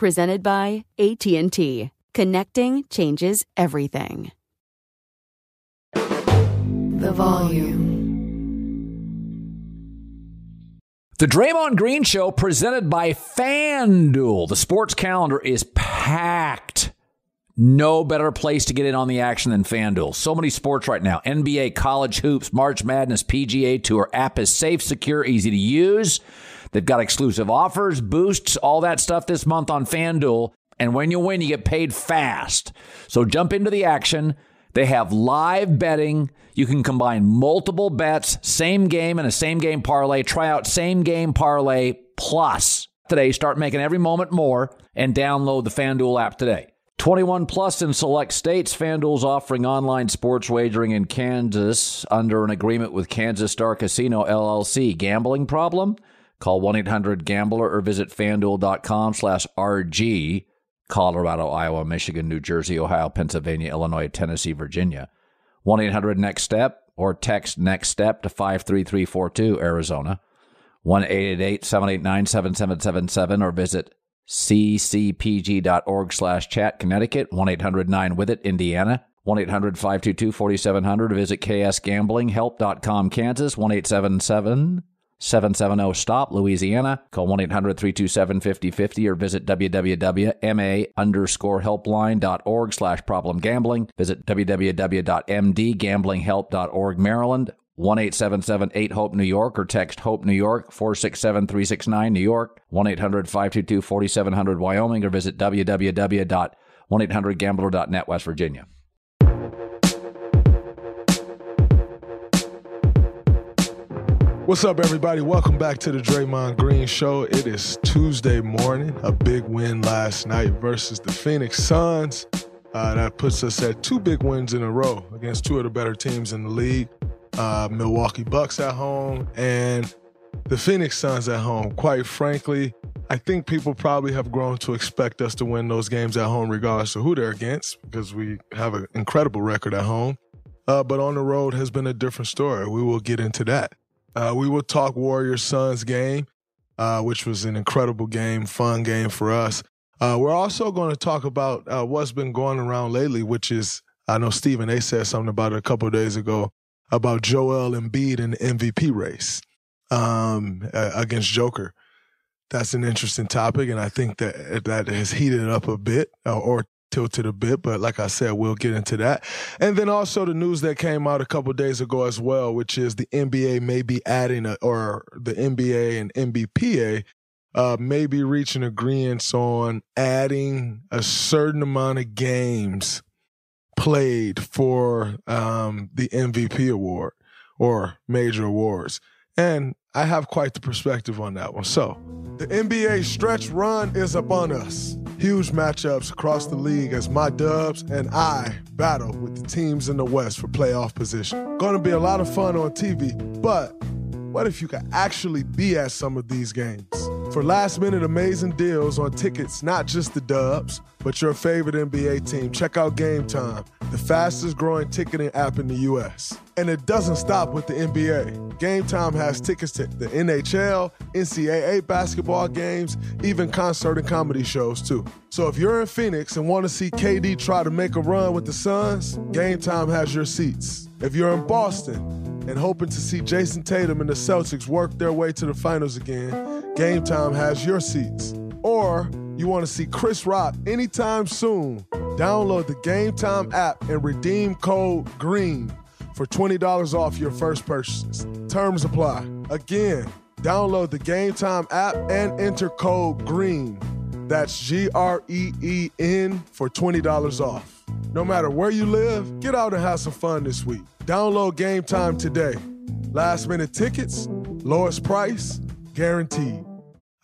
presented by AT&T. Connecting changes everything. The volume. The Draymond Green Show presented by FanDuel. The sports calendar is packed. No better place to get in on the action than FanDuel. So many sports right now NBA, college hoops, March Madness, PGA Tour. App is safe, secure, easy to use. They've got exclusive offers, boosts, all that stuff this month on FanDuel. And when you win, you get paid fast. So jump into the action. They have live betting. You can combine multiple bets, same game and a same game parlay. Try out same game parlay plus today. Start making every moment more and download the FanDuel app today. 21 plus in select states. FanDuel's offering online sports wagering in Kansas under an agreement with Kansas Star Casino LLC. Gambling problem? Call 1-800-GAMBLER or visit fanduel.com slash RG. Colorado, Iowa, Michigan, New Jersey, Ohio, Pennsylvania, Illinois, Tennessee, Virginia. 1-800-NEXT-STEP or text NEXT STEP to 53342, Arizona. 1-888-789-7777 or visit ccpg.org slash chat, Connecticut. 1-800-9-WITH-IT, Indiana. 1-800-522-4700 visit ksgamblinghelp.com, Kansas. 1-877- 770 STOP, Louisiana. Call 1 800 327 5050 or visit www.ma underscore helpline.org slash problem gambling. Visit www.mdgamblinghelp.org, Maryland. 1 877 HOPE New York or text HOPE New York 467 369 New York. 1 800 522 4700 Wyoming or visit www.1800gambler.net West Virginia. What's up, everybody? Welcome back to the Draymond Green Show. It is Tuesday morning. A big win last night versus the Phoenix Suns. Uh, that puts us at two big wins in a row against two of the better teams in the league. Uh, Milwaukee Bucks at home and the Phoenix Suns at home. Quite frankly, I think people probably have grown to expect us to win those games at home, regardless of who they're against, because we have an incredible record at home. Uh, but on the road has been a different story. We will get into that. Uh, we will talk Warriors Suns game, uh, which was an incredible game, fun game for us. Uh, we're also going to talk about uh, what's been going around lately, which is I know Stephen A. said something about it a couple days ago about Joel Embiid in the MVP race um, against Joker. That's an interesting topic, and I think that that has heated up a bit, uh, or tilted a bit, but like I said, we'll get into that. And then also the news that came out a couple days ago as well, which is the NBA may be adding a, or the NBA and NBPA uh, may be reaching agreements on adding a certain amount of games played for um, the MVP award or major awards. And I have quite the perspective on that one. So, the NBA stretch run is upon us. Huge matchups across the league as my Dubs and I battle with the teams in the West for playoff position. To be a lot of fun on TV, but what if you could actually be at some of these games? For last minute amazing deals on tickets, not just the Dubs, but your favorite NBA team, check out Game Time the fastest growing ticketing app in the US. And it doesn't stop with the NBA. Game Time has tickets to the NHL, NCAA basketball games, even concert and comedy shows too. So if you're in Phoenix and want to see KD try to make a run with the Suns, Game Time has your seats. If you're in Boston and hoping to see Jayson Tatum and the Celtics work their way to the finals again, Game Time has your seats. Or you want to see Chris Rock anytime soon, download the Game Time app and redeem code GREEN for $20 off your first purchase. Terms apply. Again, download the Game Time app and enter code GREEN. That's G R E E N for $20 off. No matter where you live, get out and have some fun this week. Download Game Time today. Last minute tickets, lowest price, guaranteed.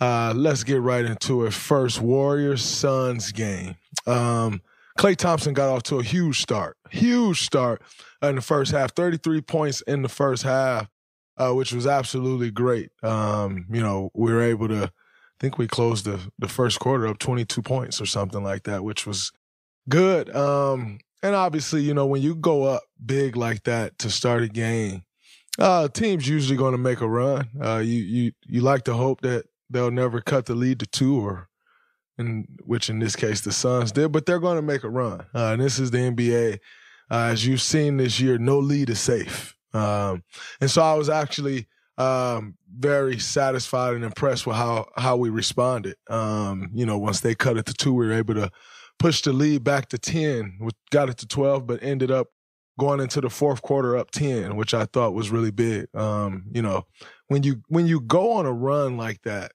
Uh, let's get right into it. First, Warriors Suns game. Um, Klay Thompson got off to a huge start, huge start in the first half. Thirty-three points in the first half, uh, which was absolutely great. Um, you know, we were able to. Think we closed the the first quarter up twenty-two points or something like that, which was good. Um, and obviously, you know, when you go up big like that to start a game, uh, team's usually going to make a run. Uh, you you you like to hope that they'll never cut the lead to two, or in which in this case the Suns did, but they're going to make a run. Uh, and this is the NBA. Uh, as you've seen this year, no lead is safe. Um, and so I was actually um, very satisfied and impressed with how how we responded. Um, you know, once they cut it to two, we were able to push the lead back to ten. We got it to twelve, but ended up going into the fourth quarter up ten, which I thought was really big. Um, you know, when you when you go on a run like that,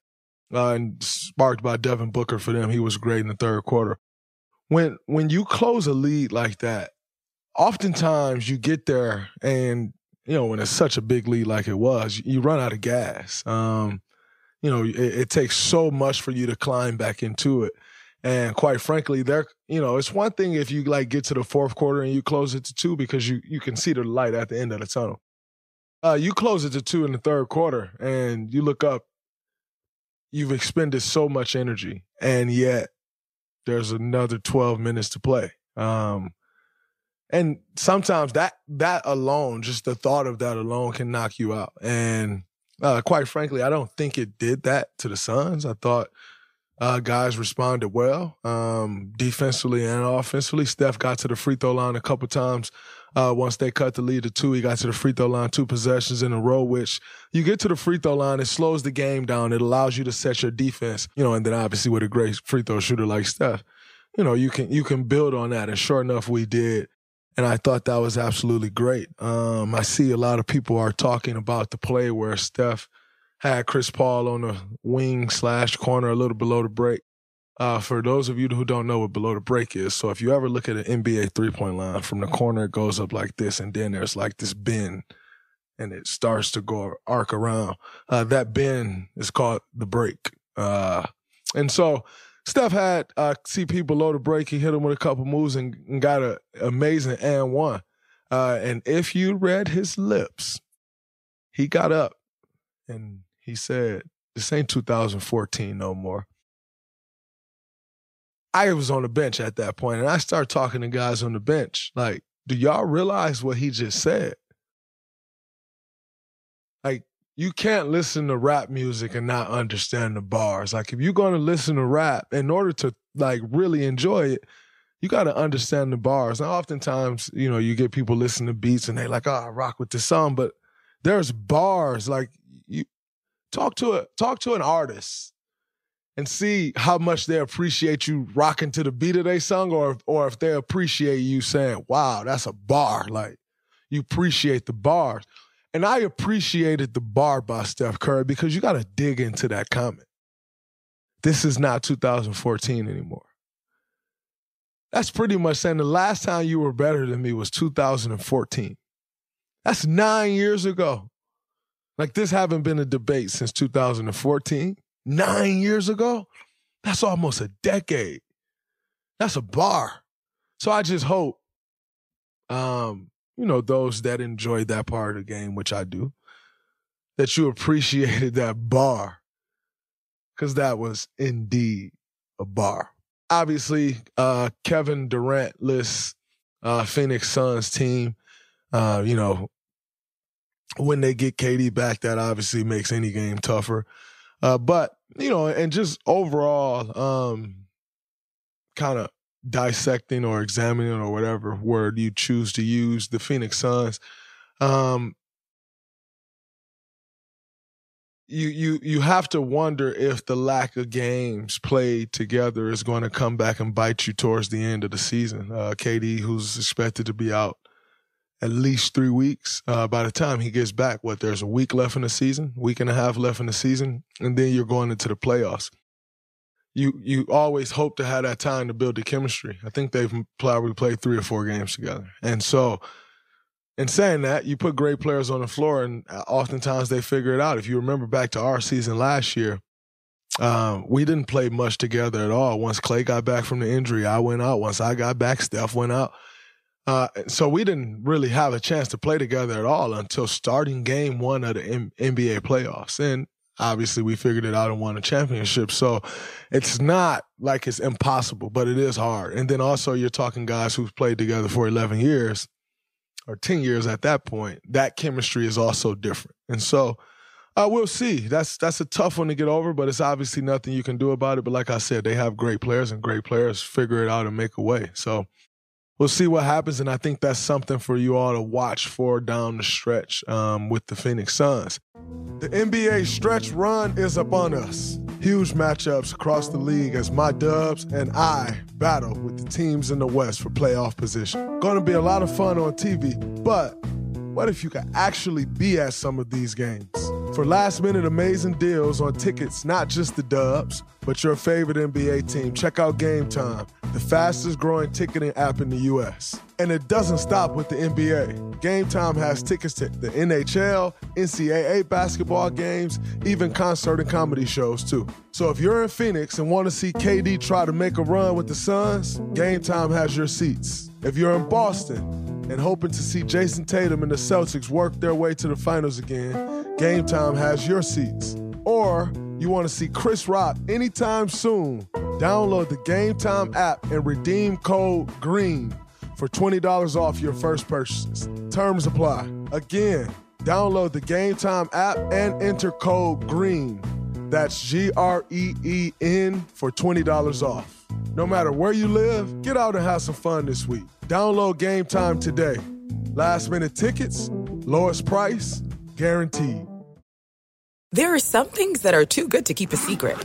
uh, and sparked by Devin Booker for them. He was great in the third quarter. When when you close a lead like that, oftentimes you get there and you know when it's such a big lead like it was, you run out of gas. Um, you know, it, it takes so much for you to climb back into it. And quite frankly, there, you know, it's one thing if you like get to the fourth quarter and you close it to two because you you can see the light at the end of the tunnel. Uh, you close it to two in the third quarter and you look up you've expended so much energy and yet there's another 12 minutes to play um, and sometimes that that alone just the thought of that alone can knock you out and uh, quite frankly i don't think it did that to the suns i thought uh, guys responded well um, defensively and offensively steph got to the free throw line a couple times uh, once they cut the lead to two, he got to the free throw line two possessions in a row, which you get to the free throw line, it slows the game down. It allows you to set your defense, you know, and then obviously with a great free throw shooter like Steph, you know, you can you can build on that. And sure enough, we did. And I thought that was absolutely great. Um, I see a lot of people are talking about the play where Steph had Chris Paul on the wing slash corner a little below the break. Uh, for those of you who don't know what below the break is, so if you ever look at an NBA three point line from the corner, it goes up like this, and then there's like this bend, and it starts to go arc around. Uh, that bend is called the break. Uh, and so Steph had uh, CP below the break. He hit him with a couple moves and, got an amazing and one. Uh, and if you read his lips, he got up and he said, "This ain't 2014 no more." I was on the bench at that point, and I started talking to guys on the bench. Like, do y'all realize what he just said? Like, you can't listen to rap music and not understand the bars. Like, if you're going to listen to rap, in order to like really enjoy it, you got to understand the bars. And oftentimes, you know, you get people listening to beats and they like, oh, I rock with this song, but there's bars. Like, you talk to a talk to an artist and see how much they appreciate you rocking to the beat of their song or or if they appreciate you saying, wow, that's a bar. Like you appreciate the bars. And I appreciated the bar by Steph Curry because you got to dig into that comment. This is not 2014 anymore. That's pretty much saying the last time you were better than me was 2014. That's nine years ago. Like this haven't been a debate since 2014 nine years ago, that's almost a decade. That's a bar. So I just hope, um, you know, those that enjoyed that part of the game, which I do, that you appreciated that bar. Cause that was indeed a bar. Obviously, uh, Kevin Durant lists uh, Phoenix Suns team. Uh, you know, when they get KD back, that obviously makes any game tougher. Uh, but you know, and just overall, um, kind of dissecting or examining or whatever word you choose to use the Phoenix Suns. Um, you you you have to wonder if the lack of games played together is going to come back and bite you towards the end of the season. Uh, KD, who's expected to be out at least three weeks. Uh, by the time he gets back, what there's a week left in the season, week and a half left in the season, and then you're going into the playoffs. You you always hope to have that time to build the chemistry. I think they've probably played three or four games together, and so in saying that, you put great players on the floor, and uh, oftentimes they figure it out. If you remember back to our season last year, um, we didn't play much together at all. Once Klay got back from the injury, I went out. Once I got back, Steph went out. Uh, so we didn't really have a chance to play together at all until starting game one of the M- NBA playoffs. And obviously we figured it out and won a championship. So it's not like it's impossible, but it is hard. And then also you're talking guys who've played together for 11 years or 10 years at that point, that chemistry is also different. And so uh, we'll see. That's that's a tough one to get over, but it's obviously nothing you can do about it. But like I said, they have great players, and great players figure it out and make a way. So we'll see what happens. And I think that's something for you all to watch for down the stretch um, with the Phoenix Suns. The NBA stretch run is upon us. Huge matchups across the league as my Dubs and I battle with the teams in the West for playoff position. Going to be a lot of fun on TV, but what if you could actually be at some of these games? For last minute amazing deals on tickets, not just the Dubs, but your favorite NBA team, check out Game Time, the fastest growing ticketing app in the US. And it doesn't stop with the NBA. Game Time has tickets to the NHL, NCAA basketball games, even concert and comedy shows too. So if you're in Phoenix and want to see KD try to make a run with the Suns, Game Time has your seats. If you're in Boston and hoping to see Jayson Tatum and the Celtics work their way to the finals again, Game Time has your seats. Or you want to see Chris Rock anytime soon, download the Game Time app and redeem code GREEN for $20 off your first purchase. Terms apply. Again, download the Game Time app and enter code GREEN. That's G R E E N for $20 off. No matter where you live, get out and have some fun this week. Download Game Time today. Last minute tickets, lowest price, guaranteed. There are some things that are too good to keep a secret.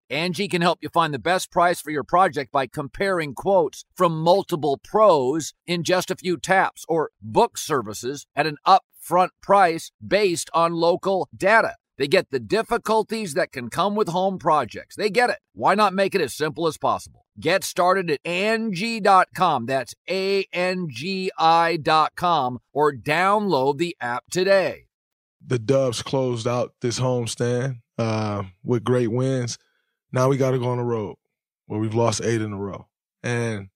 Angie can help you find the best price for your project by comparing quotes from multiple pros in just a few taps or book services at an upfront price based on local data. They get the difficulties that can come with home projects. They get it. Why not make it as simple as possible? Get started at Angie.com. That's A N G I.com or download the app today. The Dubs closed out this homestand uh, with great wins. Now we got to go on the road where we've lost eight in a row. And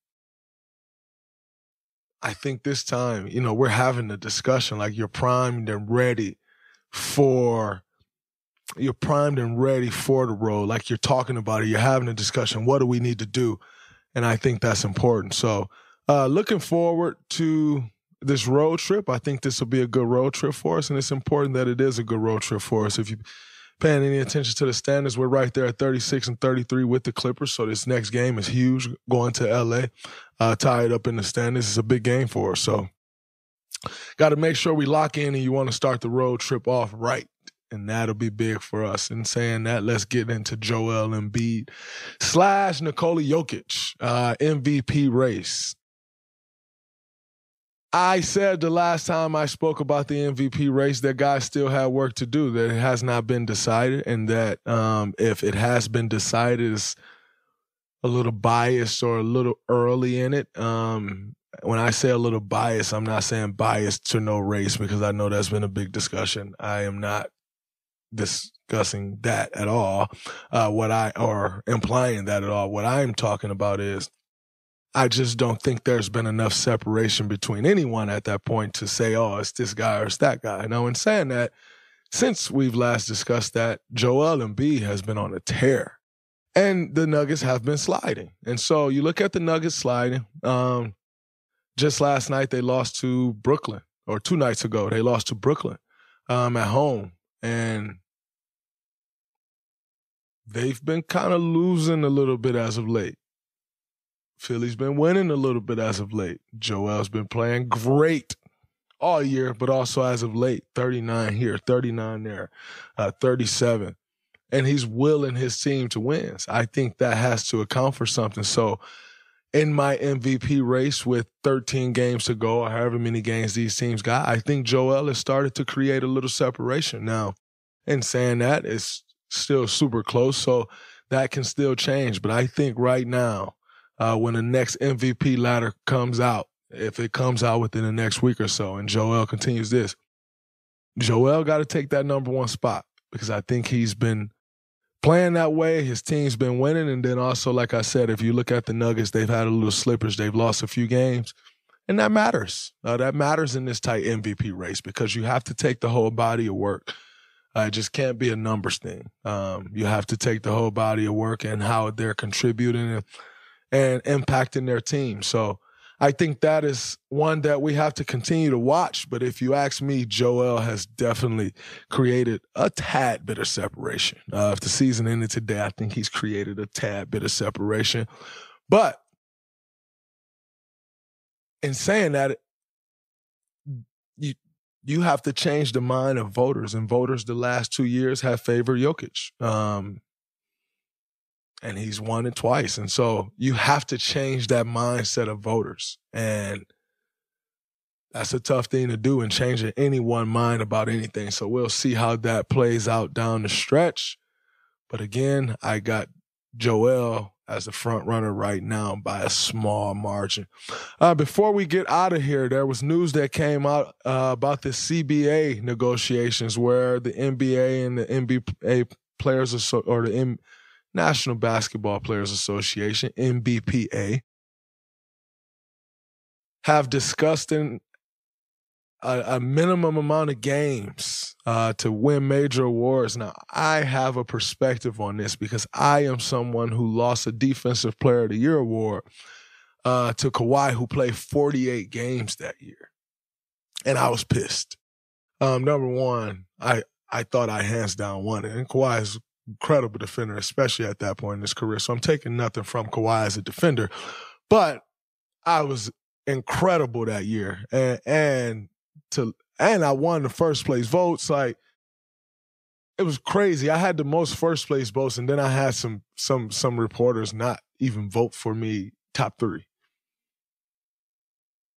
I think this time, you know, we're having a discussion like you're primed and ready for you're primed and ready for the road. Like you're talking about it, you're having a discussion. What do we need to do? And I think that's important. So uh looking forward to this road trip. I think this will be a good road trip for us. And it's important that it is a good road trip for us. If you paying any attention to the standings, we're right there at 36 and 33 with the Clippers. So this next game is huge going to LA, uh, tied up in the standings. It's a big game for us. So got to make sure we lock in and you want to start the road trip off right. And that'll be big for us. And saying that, let's get into Joel Embiid slash Nikola Jokic uh, MVP race. I said the last time I spoke about the MVP race that guys still have work to do, that it has not been decided, and that um, if it has been decided, it's a little biased or a little early in it. Um, when I say a little biased, I'm not saying biased to no race because I know that's been a big discussion. I am not discussing that at all. Uh, what I or implying that at all. What I'm talking about is I just don't think there's been enough separation between anyone at that point to say, oh, it's this guy or it's that guy. Now, in saying that, since we've last discussed that, Joel Embiid has been on a tear. And the Nuggets have been sliding. And so you look at the Nuggets sliding. Um, just last night, they lost to Brooklyn, or two nights ago, they lost to Brooklyn um, at home. And they've been kind of losing a little bit as of late. Philly's been winning a little bit as of late. Joel's been playing great all year, but also as of late 39 here, 39 there, uh, 37. And he's willing his team to win. I think that has to account for something. So, in my MVP race with 13 games to go, or however many games these teams got, I think Joel has started to create a little separation. Now, in saying that, it's still super close. So, that can still change. But I think right now, uh, when the next MVP ladder comes out, if it comes out within the next week or so, and Joel continues this, Joel got to take that number one spot because I think he's been playing that way. His team's been winning. And then also, like I said, if you look at the Nuggets, they've had a little slippers. They've lost a few games. And that matters. Uh, that matters in this tight MVP race because you have to take the whole body of work. Uh, it just can't be a numbers thing. Um, you have to take the whole body of work and how they're contributing and impacting their team. So I think that is one that we have to continue to watch. But if you ask me, Joel has definitely created a tad bit of separation. Uh, if the season ended today, I think he's created a tad bit of separation. But in saying that, you you have to change the mind of voters, and voters the last two years have favored Jokic. Um, and he's won it twice. And so you have to change that mindset of voters. And that's a tough thing to do and changing any one mind about anything. So we'll see how that plays out down the stretch. But again, I got Joel as the front runner right now by a small margin. Uh, before we get out of here, there was news that came out uh, about the CBA negotiations where the NBA and the NBA players or the National Basketball Players Association, NBPA, have discussed in a, a minimum amount of games uh, to win major awards. Now, I have a perspective on this because I am someone who lost a Defensive Player of the Year award uh, to Kawhi, who played 48 games that year. And I was pissed. Um, number one, I I thought I hands down won it. And Kawhi is incredible defender, especially at that point in his career. So I'm taking nothing from Kawhi as a defender, but I was incredible that year, and and to and I won the first place votes. Like it was crazy. I had the most first place votes, and then I had some some some reporters not even vote for me top three,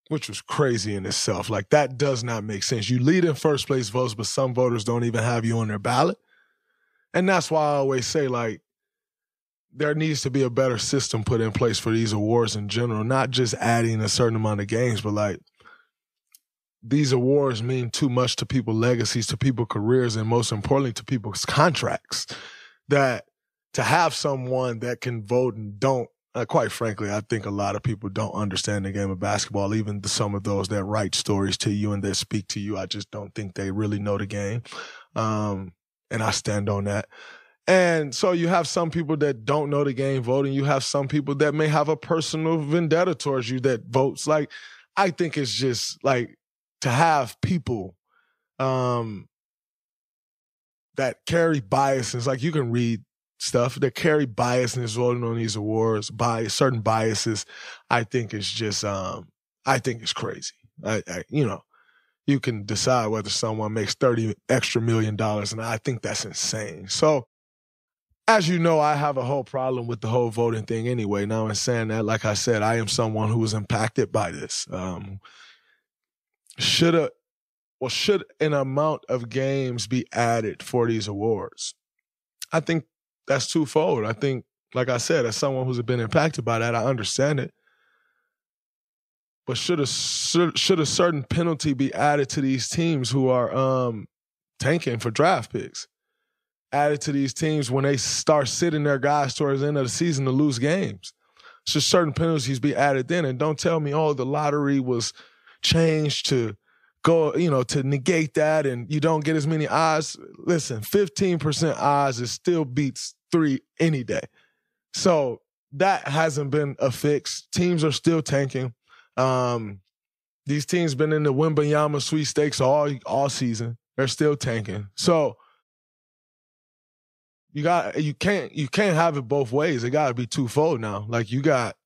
which was crazy in itself. Like that does not make sense. You lead in first place votes, but some voters don't even have you on their ballot. And that's why I always say, like, there needs to be a better system put in place for these awards in general, not just adding a certain amount of games, but like these awards mean too much to people's legacies, to people's careers, and most importantly, to people's contracts. That to have someone that can vote and don't, uh, quite frankly, I think a lot of people don't understand the game of basketball. Even some of those that write stories to you and that speak to you, I just don't think they really know the game. Um, and I stand on that. And so you have some people that don't know the game voting. You have some people that may have a personal vendetta towards you that votes. Like, I think it's just like to have people um that carry biases. Like you can read stuff that carry biasness voting on these awards, by certain biases. I think it's just um I think it's crazy. I, I you know, you can decide whether someone makes 30 extra million dollars. And I think that's insane. So, as you know, I have a whole problem with the whole voting thing anyway. Now, in saying that, like I said, I am someone who was impacted by this. Um, should a well, should an amount of games be added for these awards? I think that's twofold. I think, like I said, as someone who's been impacted by that, I understand it but should a should a certain penalty be added to these teams who are um, tanking for draft picks? Added to these teams when they start sitting their guys towards the end of the season to lose games. Should certain penalties be added then? And don't tell me, oh, the lottery was changed to go, you know, to negate that and you don't get as many odds. Listen, 15% odds is still beats three any day. So that hasn't been a fix. Teams are still tanking. Um, these teams been in the Wembanyama sweepstakes all all season. They're still tanking. So you got you can't you can't have it both ways. It got to be twofold now. Like you got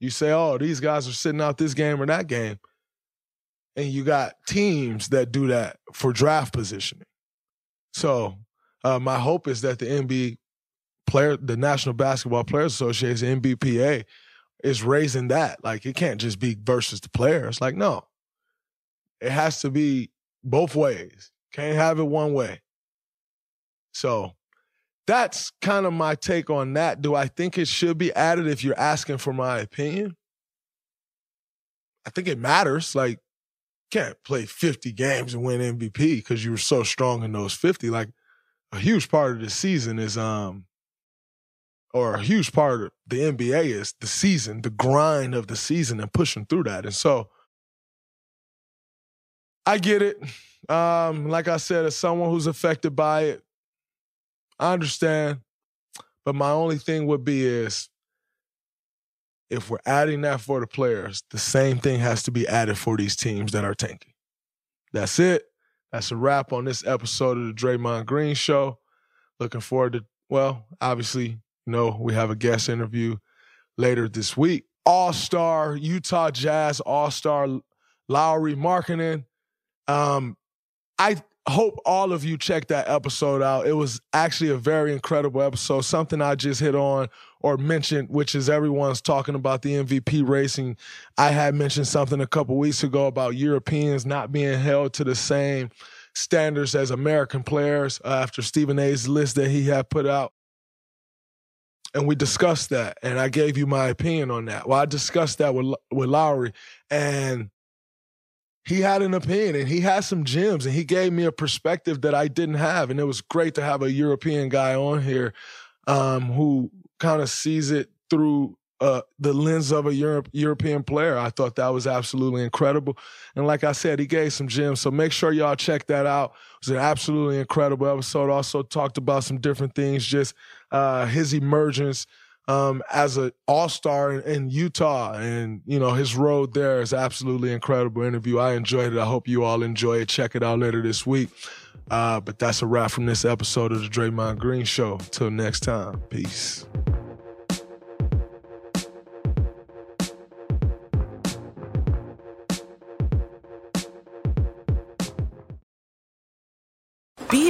you say, oh, these guys are sitting out this game or that game, and you got teams that do that for draft positioning. So uh, my hope is that the NBA player, the National Basketball Players Association, NBPA, is raising that. Like it can't just be versus the players. Like, no. It has to be both ways. Can't have it one way. So that's kind of my take on that. Do I think it should be added if you're asking for my opinion? I think it matters. Like, can't play 50 games and win MVP because you were so strong in those 50. Like, a huge part of the season is um or a huge part of the NBA is the season, the grind of the season and pushing through that. And so I get it. Um, like I said, as someone who's affected by it, I understand. But my only thing would be is if we're adding that for the players, the same thing has to be added for these teams that are tanking. That's it. That's a wrap on this episode of the Draymond Green Show. Looking forward to, well, obviously know we have a guest interview later this week. All star Utah Jazz, all star Lauri Markkanen. Um, I hope all of you check that episode out. It was actually a very incredible episode. Something I just hit on or mentioned, which is everyone's talking about the MVP racing. I had mentioned something a couple weeks ago about Europeans not being held to the same standards as American players uh, after Stephen A's list that he had put out and we discussed that, and I gave you my opinion on that. Well, I discussed that with with Lauri, and he had an opinion, and he had some gems, and he gave me a perspective that I didn't have, and it was great to have a European guy on here um, who kind of sees it through uh, the lens of a Europe, European player. I thought that was absolutely incredible. And like I said, he gave some gems. So make sure y'all check that out. It was an absolutely incredible episode. Also talked about some different things, just uh, his emergence um, as an all-star in, in, Utah, and you know his road there is absolutely incredible interview. I enjoyed it. I hope you all enjoy it. Check it out later this week. Uh, but that's a wrap from this episode of the Draymond Green Show. Till next time, peace.